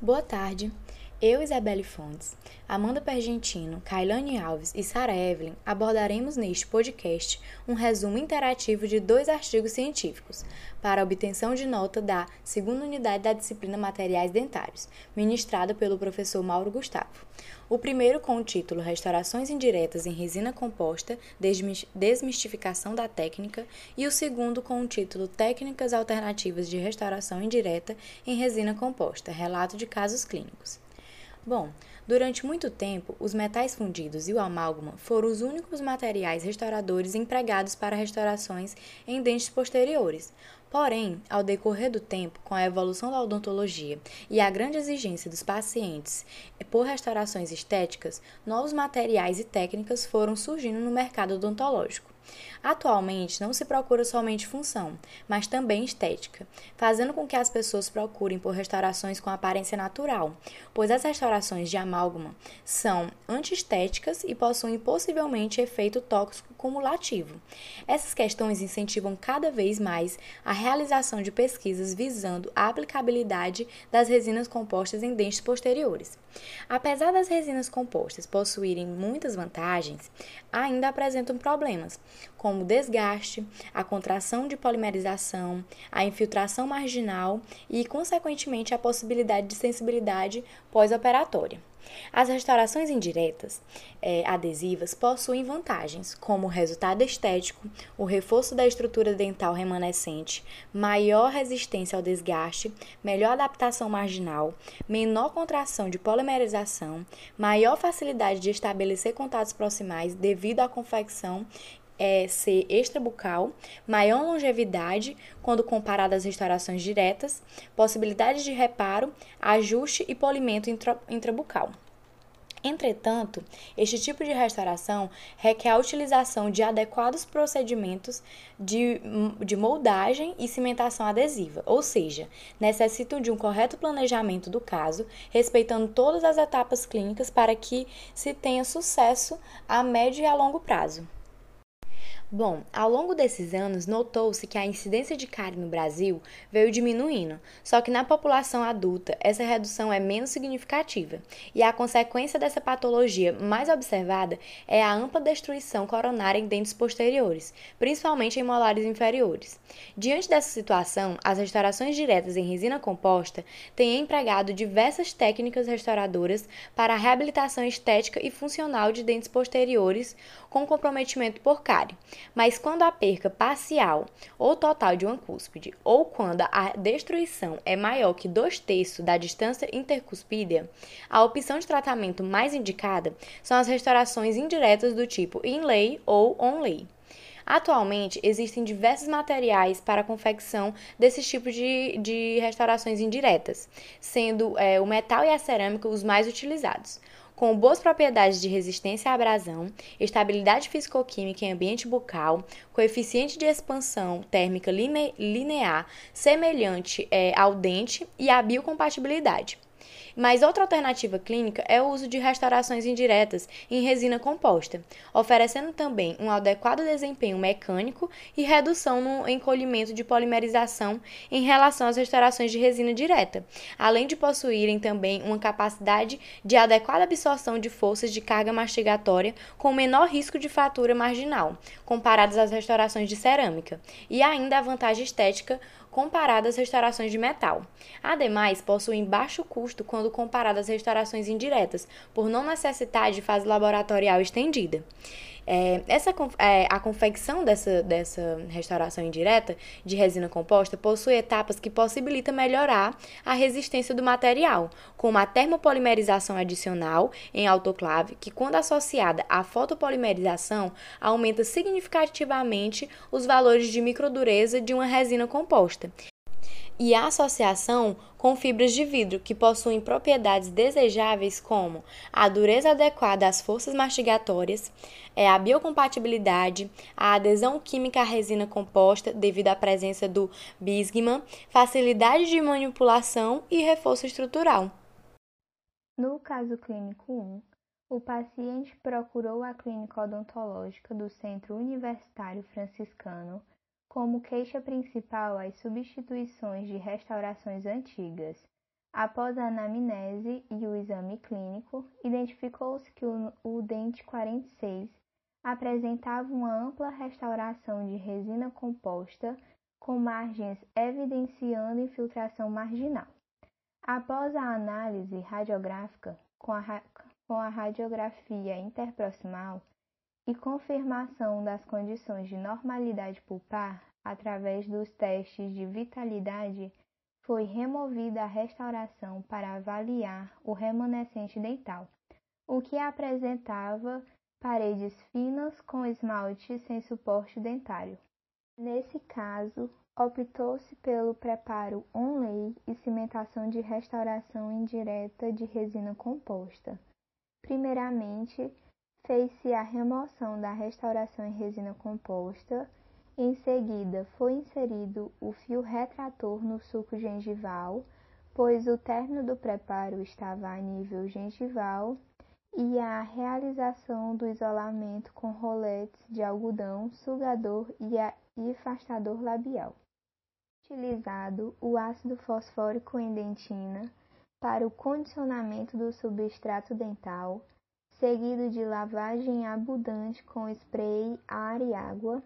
Boa tarde. Eu, Isabelle Fontes, Amanda Pergentino, Kailane Alves e Sara Evelyn abordaremos neste podcast um resumo interativo de dois artigos científicos para obtenção de nota da segunda unidade da disciplina Materiais Dentários, ministrada pelo professor Mauro Gustavo. O primeiro com o título Restaurações indiretas em resina composta, desmistificação da técnica, e o segundo com o título Técnicas alternativas de restauração indireta em resina composta, relato de casos clínicos. Bom, durante muito tempo, os metais fundidos e o amálgama foram os únicos materiais restauradores empregados para restaurações em dentes posteriores. Porém, ao decorrer do tempo, com a evolução da odontologia e a grande exigência dos pacientes por restaurações estéticas, novos materiais e técnicas foram surgindo no mercado odontológico. Atualmente, não se procura somente função, mas também estética, fazendo com que as pessoas procurem por restaurações com aparência natural, pois as restaurações de amálgama são antiestéticas e possuem possivelmente efeito tóxico cumulativo. Essas questões incentivam cada vez mais a realização de pesquisas visando a aplicabilidade das resinas compostas em dentes posteriores. Apesar das resinas compostas possuírem muitas vantagens, ainda apresentam problemas, como desgaste, a contração de polimerização, a infiltração marginal e, consequentemente, a possibilidade de sensibilidade pós-operatória. As restaurações indiretas é, adesivas possuem vantagens, como resultado estético, o reforço da estrutura dental remanescente, maior resistência ao desgaste, melhor adaptação marginal, menor contração de polimerização, maior facilidade de estabelecer contatos proximais devido à confecção é, ser extrabucal, maior longevidade quando comparado às restaurações diretas, possibilidade de reparo, ajuste e polimento intra, intrabucal. Entretanto, este tipo de restauração requer a utilização de adequados procedimentos de, de moldagem e cimentação adesiva, ou seja, necessitam de um correto planejamento do caso, respeitando todas as etapas clínicas para que se tenha sucesso a médio e a longo prazo. Bom, ao longo desses anos, notou-se que a incidência de cárie no Brasil veio diminuindo, só que na população adulta essa redução é menos significativa, e a consequência dessa patologia mais observada é a ampla destruição coronária em dentes posteriores, principalmente em molares inferiores. Diante dessa situação, as restaurações diretas em resina composta têm empregado diversas técnicas restauradoras para a reabilitação estética e funcional de dentes posteriores com comprometimento por cárie mas quando a perca parcial ou total de uma cúspide, ou quando a destruição é maior que dois terços da distância intercuspídea, a opção de tratamento mais indicada são as restaurações indiretas do tipo inlay ou onlay. Atualmente, existem diversos materiais para a confecção desses tipos de, de restaurações indiretas, sendo é, o metal e a cerâmica os mais utilizados com boas propriedades de resistência à abrasão, estabilidade fisicoquímica em ambiente bucal, coeficiente de expansão térmica linear semelhante é, ao dente e a biocompatibilidade. Mas outra alternativa clínica é o uso de restaurações indiretas em resina composta, oferecendo também um adequado desempenho mecânico e redução no encolhimento de polimerização em relação às restaurações de resina direta, além de possuírem também uma capacidade de adequada absorção de forças de carga mastigatória com menor risco de fratura marginal, comparadas às restaurações de cerâmica, e ainda a vantagem estética comparada às restaurações de metal. Ademais, possuem baixo custo quando comparadas às restaurações indiretas, por não necessitar de fase laboratorial estendida. É, essa, é, a confecção dessa, dessa restauração indireta de resina composta possui etapas que possibilitam melhorar a resistência do material, como a termopolimerização adicional em autoclave, que, quando associada à fotopolimerização, aumenta significativamente os valores de microdureza de uma resina composta e associação com fibras de vidro que possuem propriedades desejáveis como a dureza adequada às forças mastigatórias, é a biocompatibilidade, a adesão química à resina composta devido à presença do bisgman, facilidade de manipulação e reforço estrutural. No caso clínico 1, o paciente procurou a clínica odontológica do Centro Universitário Franciscano como queixa principal as substituições de restaurações antigas, Após a anamnese e o exame clínico, identificou-se que o, o dente 46 apresentava uma ampla restauração de resina composta com margens evidenciando infiltração marginal. Após a análise radiográfica com a, com a radiografia interproximal e confirmação das condições de normalidade pulpar através dos testes de vitalidade, foi removida a restauração para avaliar o remanescente dental, o que apresentava paredes finas com esmalte sem suporte dentário. Nesse caso, optou-se pelo preparo on-lay e cimentação de restauração indireta de resina composta. Primeiramente, fez-se a remoção da restauração em resina composta. Em seguida, foi inserido o fio retrator no suco gengival, pois o término do preparo estava a nível gengival e a realização do isolamento com roletes de algodão, sugador e afastador labial. Utilizado o ácido fosfórico em dentina para o condicionamento do substrato dental, seguido de lavagem abundante com spray, ar e água.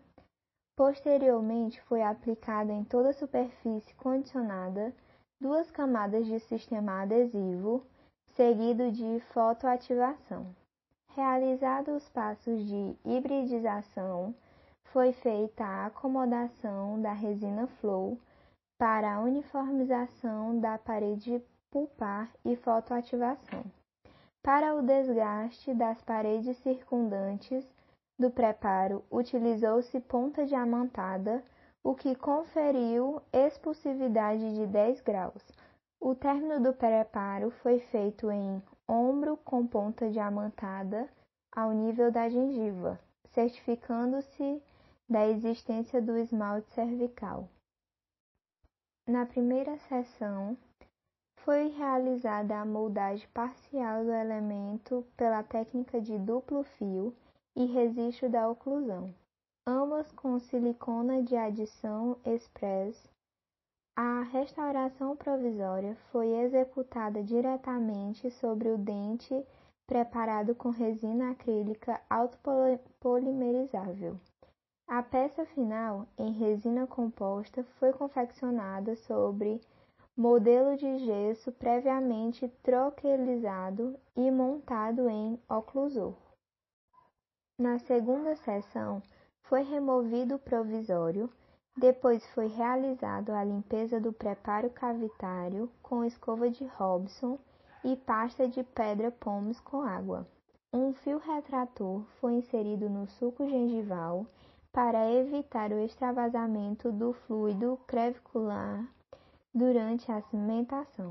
Posteriormente foi aplicado em toda a superfície condicionada duas camadas de sistema adesivo seguido de fotoativação. Realizados os passos de hibridização, foi feita a acomodação da resina flow para a uniformização da parede pulpar e fotoativação. Para o desgaste das paredes circundantes do preparo, utilizou-se ponta diamantada, o que conferiu expulsividade de 10 graus. O término do preparo foi feito em ombro com ponta diamantada ao nível da gengiva, certificando-se da existência do esmalte cervical. Na primeira sessão, foi realizada a moldagem parcial do elemento pela técnica de duplo fio e registro da oclusão, ambas com silicona de adição express a restauração provisória foi executada diretamente sobre o dente preparado com resina acrílica autopolimerizável. A peça final, em resina composta, foi confeccionada sobre modelo de gesso previamente troquelizado e montado em oclusor. Na segunda seção, foi removido o provisório depois foi realizado a limpeza do preparo cavitário com escova de Robson e pasta de pedra pomes com água. Um fio retrator foi inserido no suco gengival para evitar o extravasamento do fluido crevicular durante a cimentação.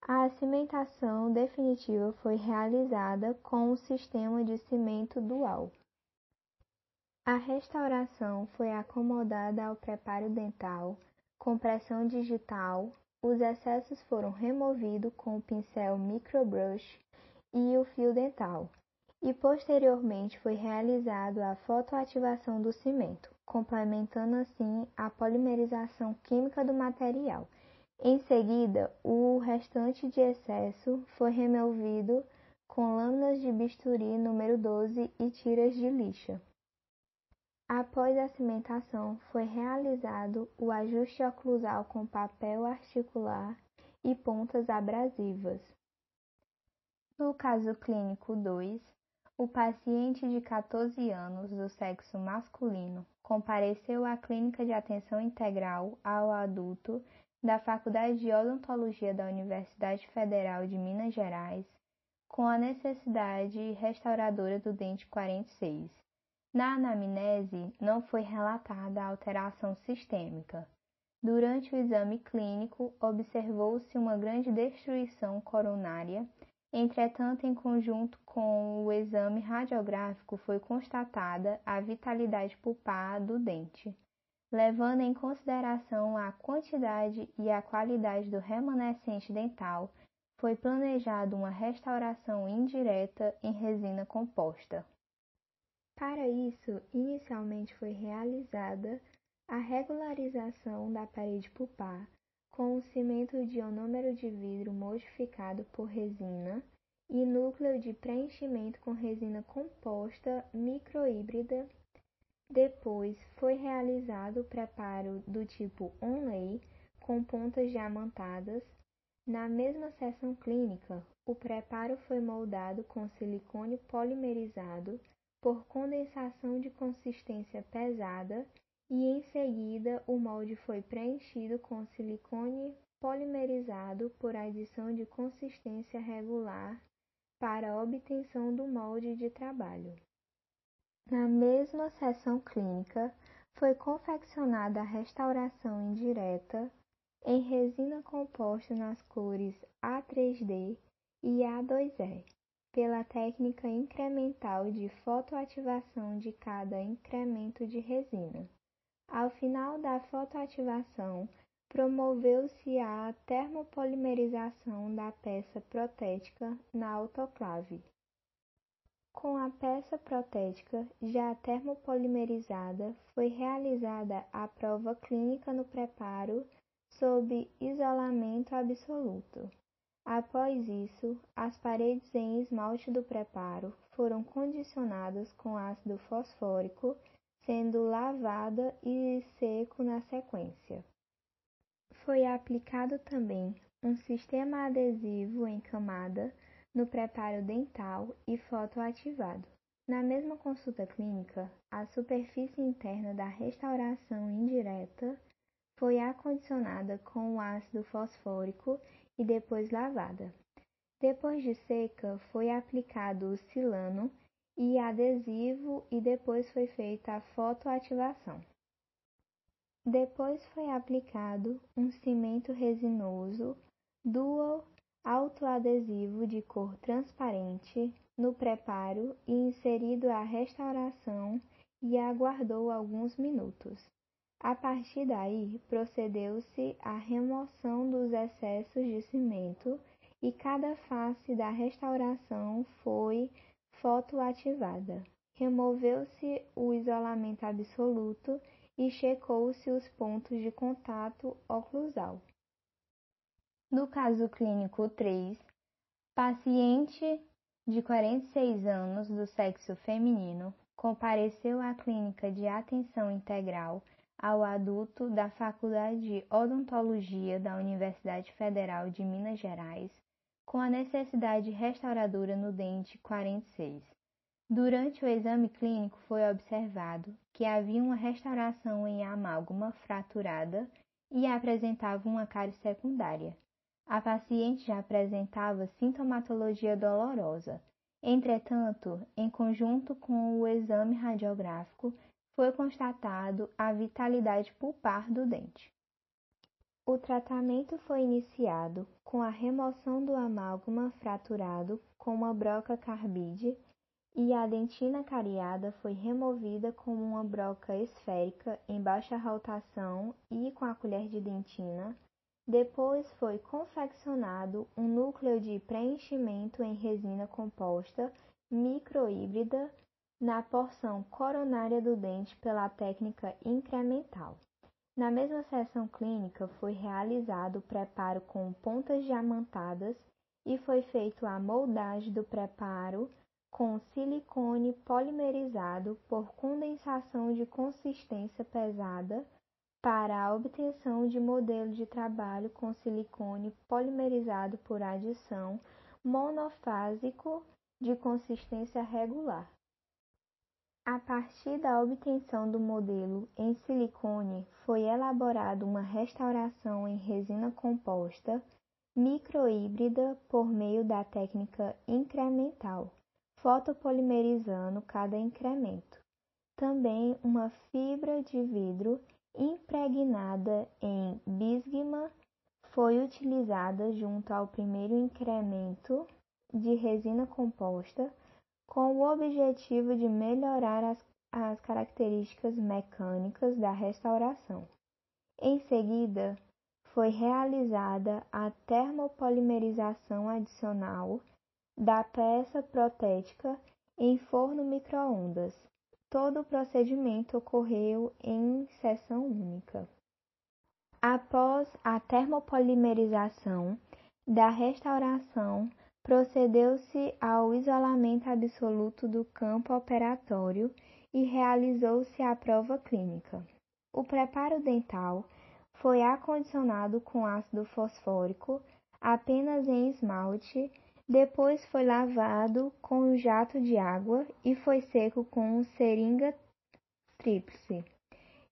A cimentação definitiva foi realizada com o sistema de cimento dual. A restauração foi acomodada ao preparo dental com pressão digital, os excessos foram removidos com o pincel microbrush e o fio dental, e posteriormente foi realizado a fotoativação do cimento, complementando assim a polimerização química do material. Em seguida, o restante de excesso foi removido com lâminas de bisturi número 12 e tiras de lixa. Após a cimentação, foi realizado o ajuste oclusal com papel articular e pontas abrasivas. No caso clínico 2, o paciente de 14 anos do sexo masculino compareceu à Clínica de Atenção Integral ao Adulto da Faculdade de Odontologia da Universidade Federal de Minas Gerais com a necessidade restauradora do dente 46 na anamnese, não foi relatada alteração sistêmica. Durante o exame clínico, observou-se uma grande destruição coronária. Entretanto, em conjunto com o exame radiográfico, foi constatada a vitalidade pulpar do dente. Levando em consideração a quantidade e a qualidade do remanescente dental, foi planejada uma restauração indireta em resina composta. Para isso, inicialmente foi realizada a regularização da parede pulpar com o cimento de ionômero de vidro modificado por resina e núcleo de preenchimento com resina composta microhíbrida. Depois foi realizado o preparo do tipo onlay com pontas diamantadas. Na mesma seção clínica, o preparo foi moldado com silicone polimerizado por condensação de consistência pesada e em seguida o molde foi preenchido com silicone polimerizado por adição de consistência regular para obtenção do molde de trabalho. Na mesma seção clínica, foi confeccionada a restauração indireta em resina composta nas cores A3D e A2E, pela técnica incremental de fotoativação de cada incremento de resina. Ao final da fotoativação, promoveu-se a termopolimerização da peça protética na autoclave. Com a peça protética já termopolimerizada, foi realizada a prova clínica no preparo sob isolamento absoluto. Após isso, as paredes em esmalte do preparo foram condicionadas com ácido fosfórico, sendo lavada e seco na sequência. Foi aplicado também um sistema adesivo em camada no preparo dental e fotoativado. Na mesma consulta clínica, a superfície interna da restauração indireta foi acondicionada com o ácido fosfórico e depois lavada. Depois de seca, foi aplicado o silano e adesivo e depois foi feita a fotoativação. Depois foi aplicado um cimento resinoso dual autoadesivo de cor transparente no preparo e inserido a restauração e aguardou alguns minutos. A partir daí, procedeu-se à remoção dos excessos de cimento e cada face da restauração foi fotoativada. Removeu-se o isolamento absoluto e checou-se os pontos de contato oclusal. No caso clínico 3, paciente de 46 anos do sexo feminino compareceu à clínica de atenção integral ao adulto da Faculdade de Odontologia da Universidade Federal de Minas Gerais com a necessidade restauradora no dente 46. Durante o exame clínico foi observado que havia uma restauração em amálgama fraturada e apresentava uma cárie secundária. A paciente já apresentava sintomatologia dolorosa. Entretanto, em conjunto com o exame radiográfico, foi constatado a vitalidade pulpar do dente. O tratamento foi iniciado com a remoção do amálgama fraturado com uma broca carbide e a dentina cariada foi removida com uma broca esférica em baixa rotação e com a colher de dentina. Depois foi confeccionado um núcleo de preenchimento em resina composta microhíbrida na porção coronária do dente pela técnica incremental. Na mesma sessão clínica foi realizado o preparo com pontas diamantadas e foi feito a moldagem do preparo com silicone polimerizado por condensação de consistência pesada para a obtenção de modelo de trabalho com silicone polimerizado por adição monofásico de consistência regular. A partir da obtenção do modelo em silicone, foi elaborada uma restauração em resina composta microhíbrida por meio da técnica incremental fotopolimerizando cada incremento. Também uma fibra de vidro impregnada em bisgma foi utilizada junto ao primeiro incremento de resina composta com o objetivo de melhorar as, as características mecânicas da restauração. Em seguida, foi realizada a termopolimerização adicional da peça protética em forno microondas. Todo o procedimento ocorreu em sessão única. Após a termopolimerização da restauração, procedeu-se ao isolamento absoluto do campo operatório e realizou-se a prova clínica. O preparo dental foi acondicionado com ácido fosfórico apenas em esmalte, depois foi lavado com um jato de água e foi seco com seringa tríplice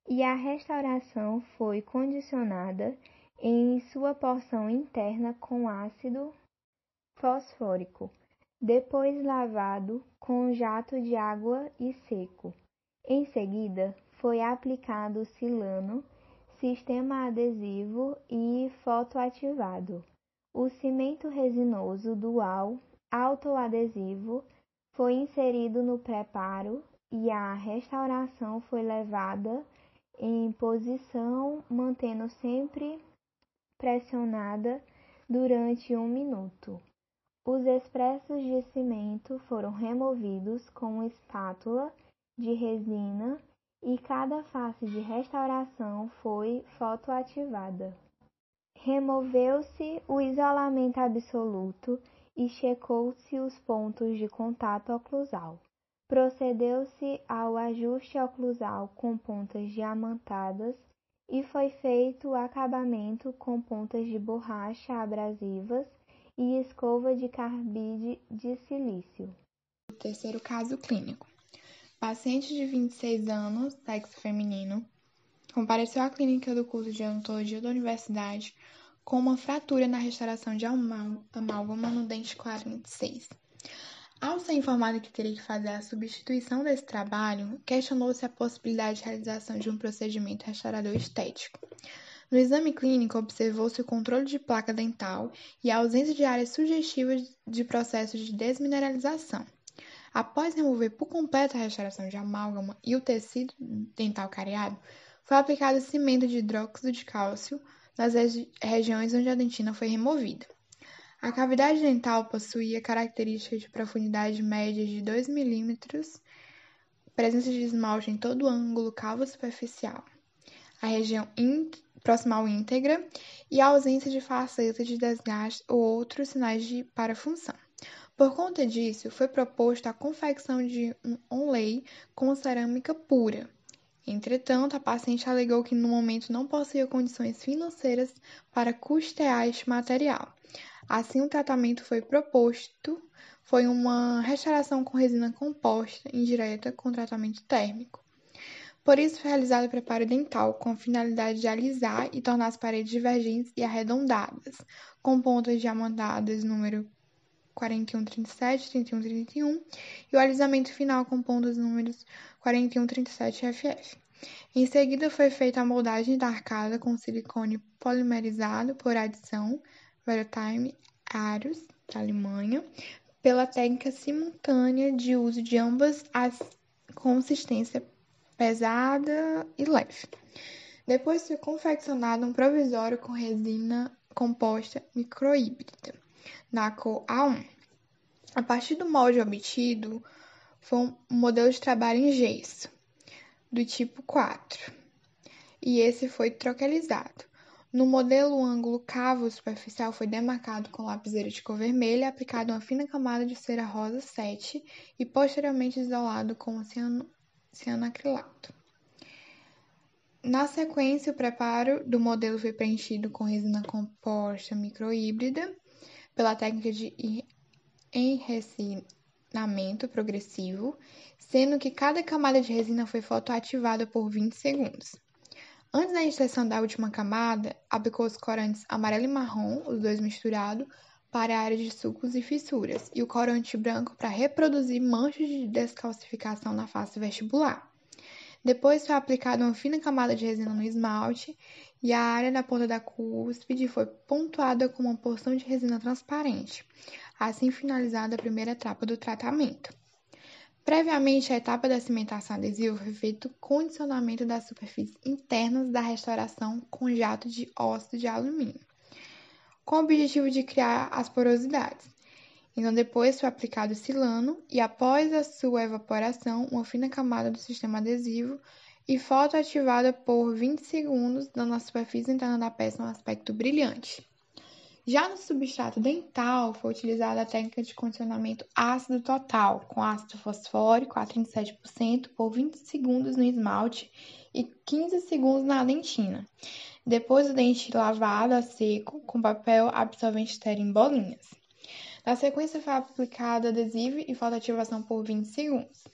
e a restauração foi condicionada em sua porção interna com ácido fosfórico, depois lavado com jato de água e seco. Em seguida, foi aplicado silano, sistema adesivo e fotoativado. O cimento resinoso dual autoadesivo foi inserido no preparo e a restauração foi levada em posição, mantendo sempre pressionada durante um minuto. Os expressos de cimento foram removidos com espátula de resina e cada face de restauração foi fotoativada. Removeu-se o isolamento absoluto e checou-se os pontos de contato oclusal. Procedeu-se ao ajuste oclusal com pontas diamantadas e foi feito o acabamento com pontas de borracha abrasivas e escova de carbide de silício. Terceiro caso clínico. Paciente de 26 anos, sexo feminino, compareceu à clínica do curso de odontologia da universidade com uma fratura na restauração de amálgama no dente 46. Ao ser informado que teria que fazer a substituição desse trabalho, questionou-se a possibilidade de realização de um procedimento restaurador estético. No exame clínico, observou-se o controle de placa dental e a ausência de áreas sugestivas de processo de desmineralização. Após remover por completo a restauração de amálgama e o tecido dental cariado, foi aplicado cimento de hidróxido de cálcio nas regiões onde a dentina foi removida. A cavidade dental possuía características de profundidade média de 2 mm, presença de esmalte em todo o ângulo calvo superficial, a região proximal íntegra e a ausência de facetas de desgaste ou outros sinais de parafunção. Por conta disso, foi proposta a confecção de um onlay com cerâmica pura. Entretanto, a paciente alegou que no momento não possuía condições financeiras para custear este material. Assim, o tratamento foi proposto foi uma restauração com resina composta indireta com tratamento térmico. Por isso, foi realizado o preparo dental com a finalidade de alisar e tornar as paredes divergentes e arredondadas, com pontas diamantadas número 4137, 3131 e o alisamento final com pontas números 4137 FF. Em seguida, foi feita a moldagem da arcada com silicone polimerizado por adição Time Aros, da Alemanha, pela técnica simultânea de uso de ambas as consistência pesada e leve. Depois foi confeccionado um provisório com resina composta microhíbrida, na cor A1. A partir do molde obtido, foi um modelo de trabalho em gesso, do tipo 4, e esse foi troquelizado. No modelo, o ângulo cavo superficial foi demarcado com lapiseira de cor vermelha, aplicado uma fina camada de cera rosa 7 e posteriormente isolado com ciano. Na sequência, o preparo do modelo foi preenchido com resina composta microhíbrida pela técnica de enresinamento progressivo, sendo que cada camada de resina foi fotoativada por 20 segundos. Antes da inserção da última camada, aplicou os corantes amarelo e marrom, os dois misturados, para a área de sulcos e fissuras, e o corante branco para reproduzir manchas de descalcificação na face vestibular. Depois foi aplicada uma fina camada de resina no esmalte e a área da ponta da cúspide foi pontuada com uma porção de resina transparente. Assim finalizada a primeira etapa do tratamento. Previamente à etapa da cimentação adesiva, foi feito condicionamento das superfícies internas da restauração com jato de óxido de alumínio, com o objetivo de criar as porosidades. Então, depois foi aplicado silano e, após a sua evaporação, uma fina camada do sistema adesivo e foto ativada por 20 segundos, dando à superfície interna da peça um aspecto brilhante. Já no substrato dental, foi utilizada a técnica de condicionamento ácido total, com ácido fosfórico a 37% por 20 segundos no esmalte e 15 segundos na dentina. Depois o dente lavado a seco com papel absorvente estéreo em bolinhas. Na sequência foi aplicado adesivo e fotoativação por 20 segundos.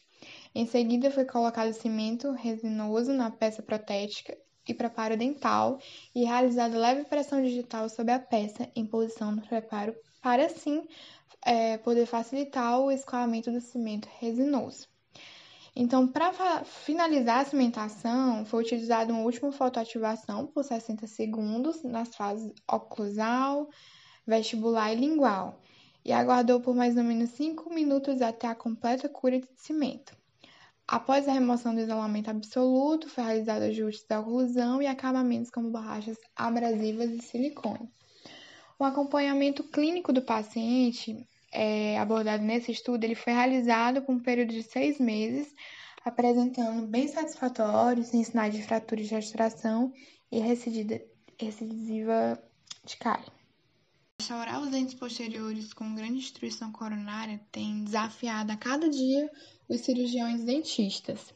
Em seguida foi colocado cimento resinoso na peça protética e preparo dental e realizada leve pressão digital sobre a peça em posição no preparo para assim é, poder facilitar o escoamento do cimento resinoso. Então, para finalizar a cimentação, foi utilizada uma última fotoativação por 60 segundos nas fases oclusal, vestibular e lingual, e aguardou por mais ou menos 5 minutos até a completa cura de cimento. Após a remoção do isolamento absoluto, foi realizado ajustes da oclusão e acabamentos como borrachas abrasivas e silicone. O acompanhamento clínico do paciente é, abordado nesse estudo ele foi realizado por um período de seis meses, apresentando bem satisfatórios, sem sinais de fratura de restauração e recidiva de cárie. Restaurar os dentes posteriores com grande destruição coronária tem desafiado a cada dia os cirurgiões dentistas.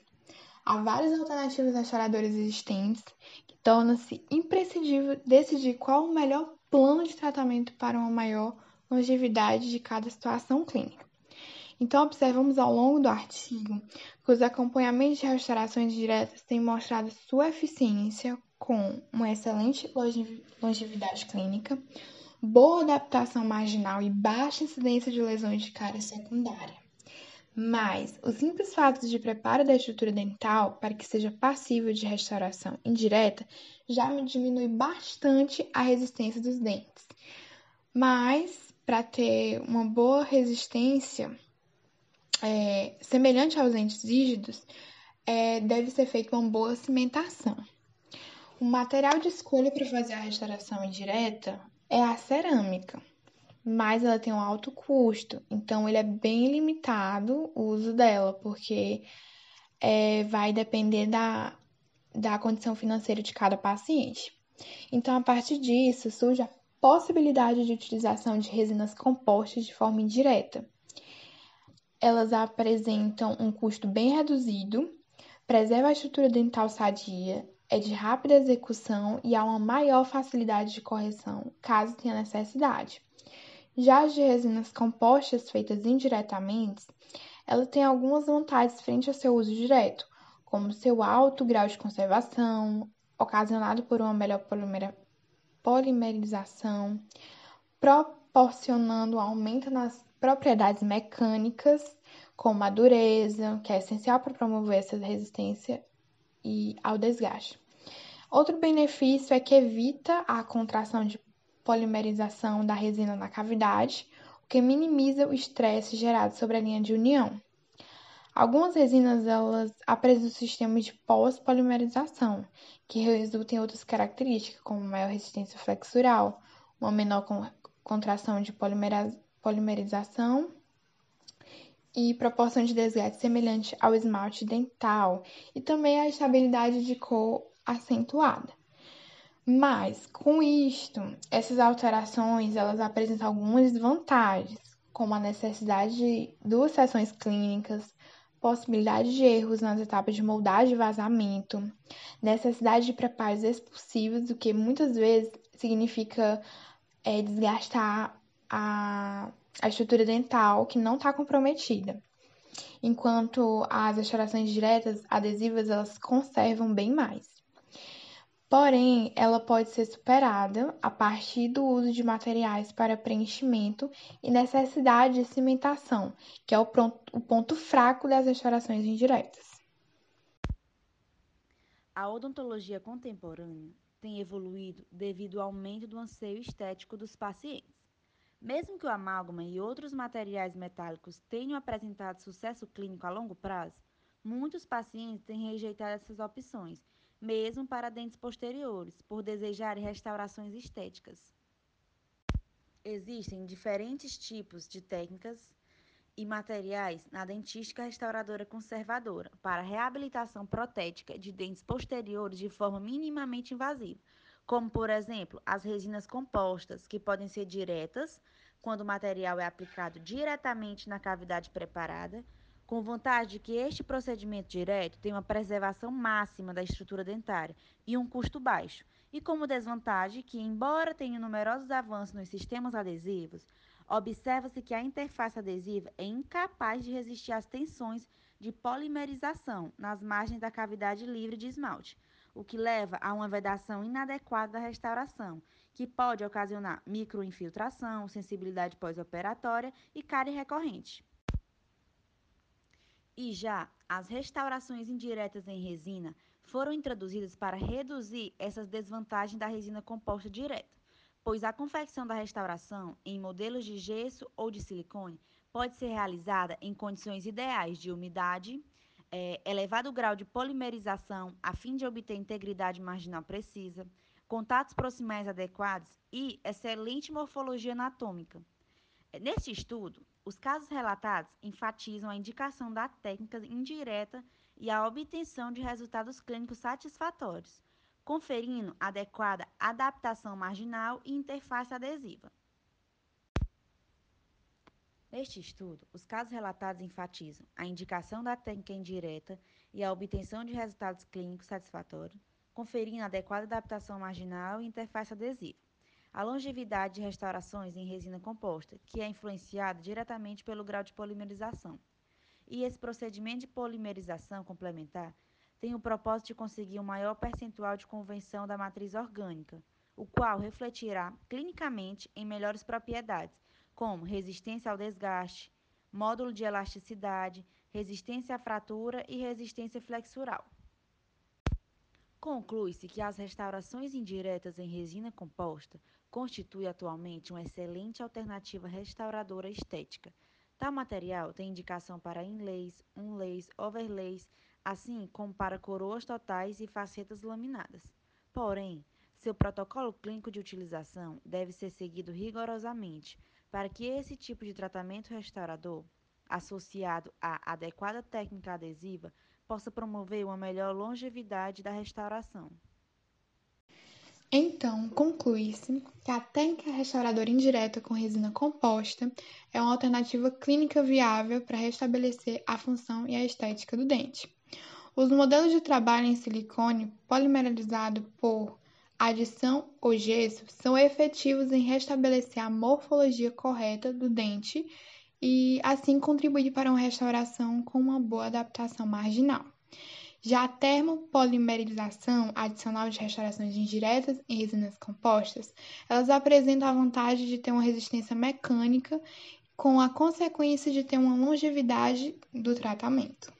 Há várias alternativas restauradoras existentes que torna-se imprescindível decidir qual o melhor plano de tratamento para uma maior longevidade de cada situação clínica. Então, observamos ao longo do artigo que os acompanhamentos de restaurações diretas têm mostrado sua eficiência com uma excelente longevidade clínica, boa adaptação marginal e baixa incidência de lesões de cárie secundária. Mas o simples fato de preparo da estrutura dental para que seja passível de restauração indireta já diminui bastante a resistência dos dentes. Mas para ter uma boa resistência é, semelhante aos dentes rígidos, é, deve ser feita uma boa cimentação. O material de escolha para fazer a restauração indireta é a cerâmica mas ela tem um alto custo, então ele é bem limitado o uso dela, porque é, vai depender da, da condição financeira de cada paciente. Então, a partir disso, surge a possibilidade de utilização de resinas compostas de forma indireta. Elas apresentam um custo bem reduzido, preserva a estrutura dental sadia, é de rápida execução e há uma maior facilidade de correção, caso tenha necessidade. Já as de resinas compostas feitas indiretamente, ela tem algumas vantagens frente ao seu uso direto, como seu alto grau de conservação, ocasionado por uma melhor polimerização, proporcionando um aumento nas propriedades mecânicas, como a dureza, que é essencial para promover essa resistência e ao desgaste. Outro benefício é que evita a contração de polimerização da resina na cavidade, o que minimiza o estresse gerado sobre a linha de união. Algumas resinas elas apresentam sistemas de pós-polimerização, que resultam em outras características, como maior resistência flexural, uma menor contração de polimerização e proporção de desgaste semelhante ao esmalte dental, e também a estabilidade de cor acentuada. Mas, com isto, essas alterações elas apresentam algumas desvantagens, como a necessidade de duas sessões clínicas, possibilidade de erros nas etapas de moldagem e vazamento, necessidade de preparos expulsivos, o que muitas vezes significa é, desgastar a, a estrutura dental que não está comprometida. Enquanto as restaurações diretas adesivas elas conservam bem mais. Porém, ela pode ser superada a partir do uso de materiais para preenchimento e necessidade de cimentação, que é o, o ponto fraco das restaurações indiretas. A odontologia contemporânea tem evoluído devido ao aumento do anseio estético dos pacientes. Mesmo que o amálgama e outros materiais metálicos tenham apresentado sucesso clínico a longo prazo, muitos pacientes têm rejeitado essas opções mesmo para dentes posteriores, por desejarem restaurações estéticas. Existem diferentes tipos de técnicas e materiais na dentística restauradora conservadora para reabilitação protética de dentes posteriores de forma minimamente invasiva, como por exemplo as resinas compostas, que podem ser diretas, quando o material é aplicado diretamente na cavidade preparada, com vantagem de que este procedimento direto tem uma preservação máxima da estrutura dentária e um custo baixo, e como desvantagem que, embora tenha numerosos avanços nos sistemas adesivos, observa-se que a interface adesiva é incapaz de resistir às tensões de polimerização nas margens da cavidade livre de esmalte, o que leva a uma vedação inadequada da restauração, que pode ocasionar microinfiltração, sensibilidade pós-operatória e cárie recorrente. E já as restaurações indiretas em resina foram introduzidas para reduzir essas desvantagens da resina composta direta, pois a confecção da restauração em modelos de gesso ou de silicone pode ser realizada em condições ideais de umidade, é, elevado grau de polimerização a fim de obter integridade marginal precisa, contatos proximais adequados e excelente morfologia anatômica. Neste estudo, os casos relatados enfatizam a indicação da técnica indireta e a obtenção de resultados clínicos satisfatórios, conferindo adequada adaptação marginal e interface adesiva. Neste estudo, os casos relatados enfatizam a indicação da técnica indireta e a obtenção de resultados clínicos satisfatórios, conferindo adequada adaptação marginal e interface adesiva a longevidade de restaurações em resina composta, que é influenciada diretamente pelo grau de polimerização. E esse procedimento de polimerização complementar tem o propósito de conseguir um maior percentual de convenção da matriz orgânica, o qual refletirá clinicamente em melhores propriedades, como resistência ao desgaste, módulo de elasticidade, resistência à fratura e resistência flexural. Conclui-se que as restaurações indiretas em resina composta constituem atualmente uma excelente alternativa restauradora estética. Tal material tem indicação para inlays, unlays, overlays, assim como para coroas totais e facetas laminadas. Porém, seu protocolo clínico de utilização deve ser seguido rigorosamente para que esse tipo de tratamento restaurador, associado à adequada técnica adesiva, possa promover uma melhor longevidade da restauração. Então, conclui-se que a técnica restauradora indireta com resina composta é uma alternativa clínica viável para restabelecer a função e a estética do dente. Os modelos de trabalho em silicone polimerizado por adição ou gesso são efetivos em restabelecer a morfologia correta do dente e assim contribuir para uma restauração com uma boa adaptação marginal. Já a termopolimerização adicional de restaurações indiretas em resinas compostas, elas apresentam a vantagem de ter uma resistência mecânica com a consequência de ter uma longevidade do tratamento.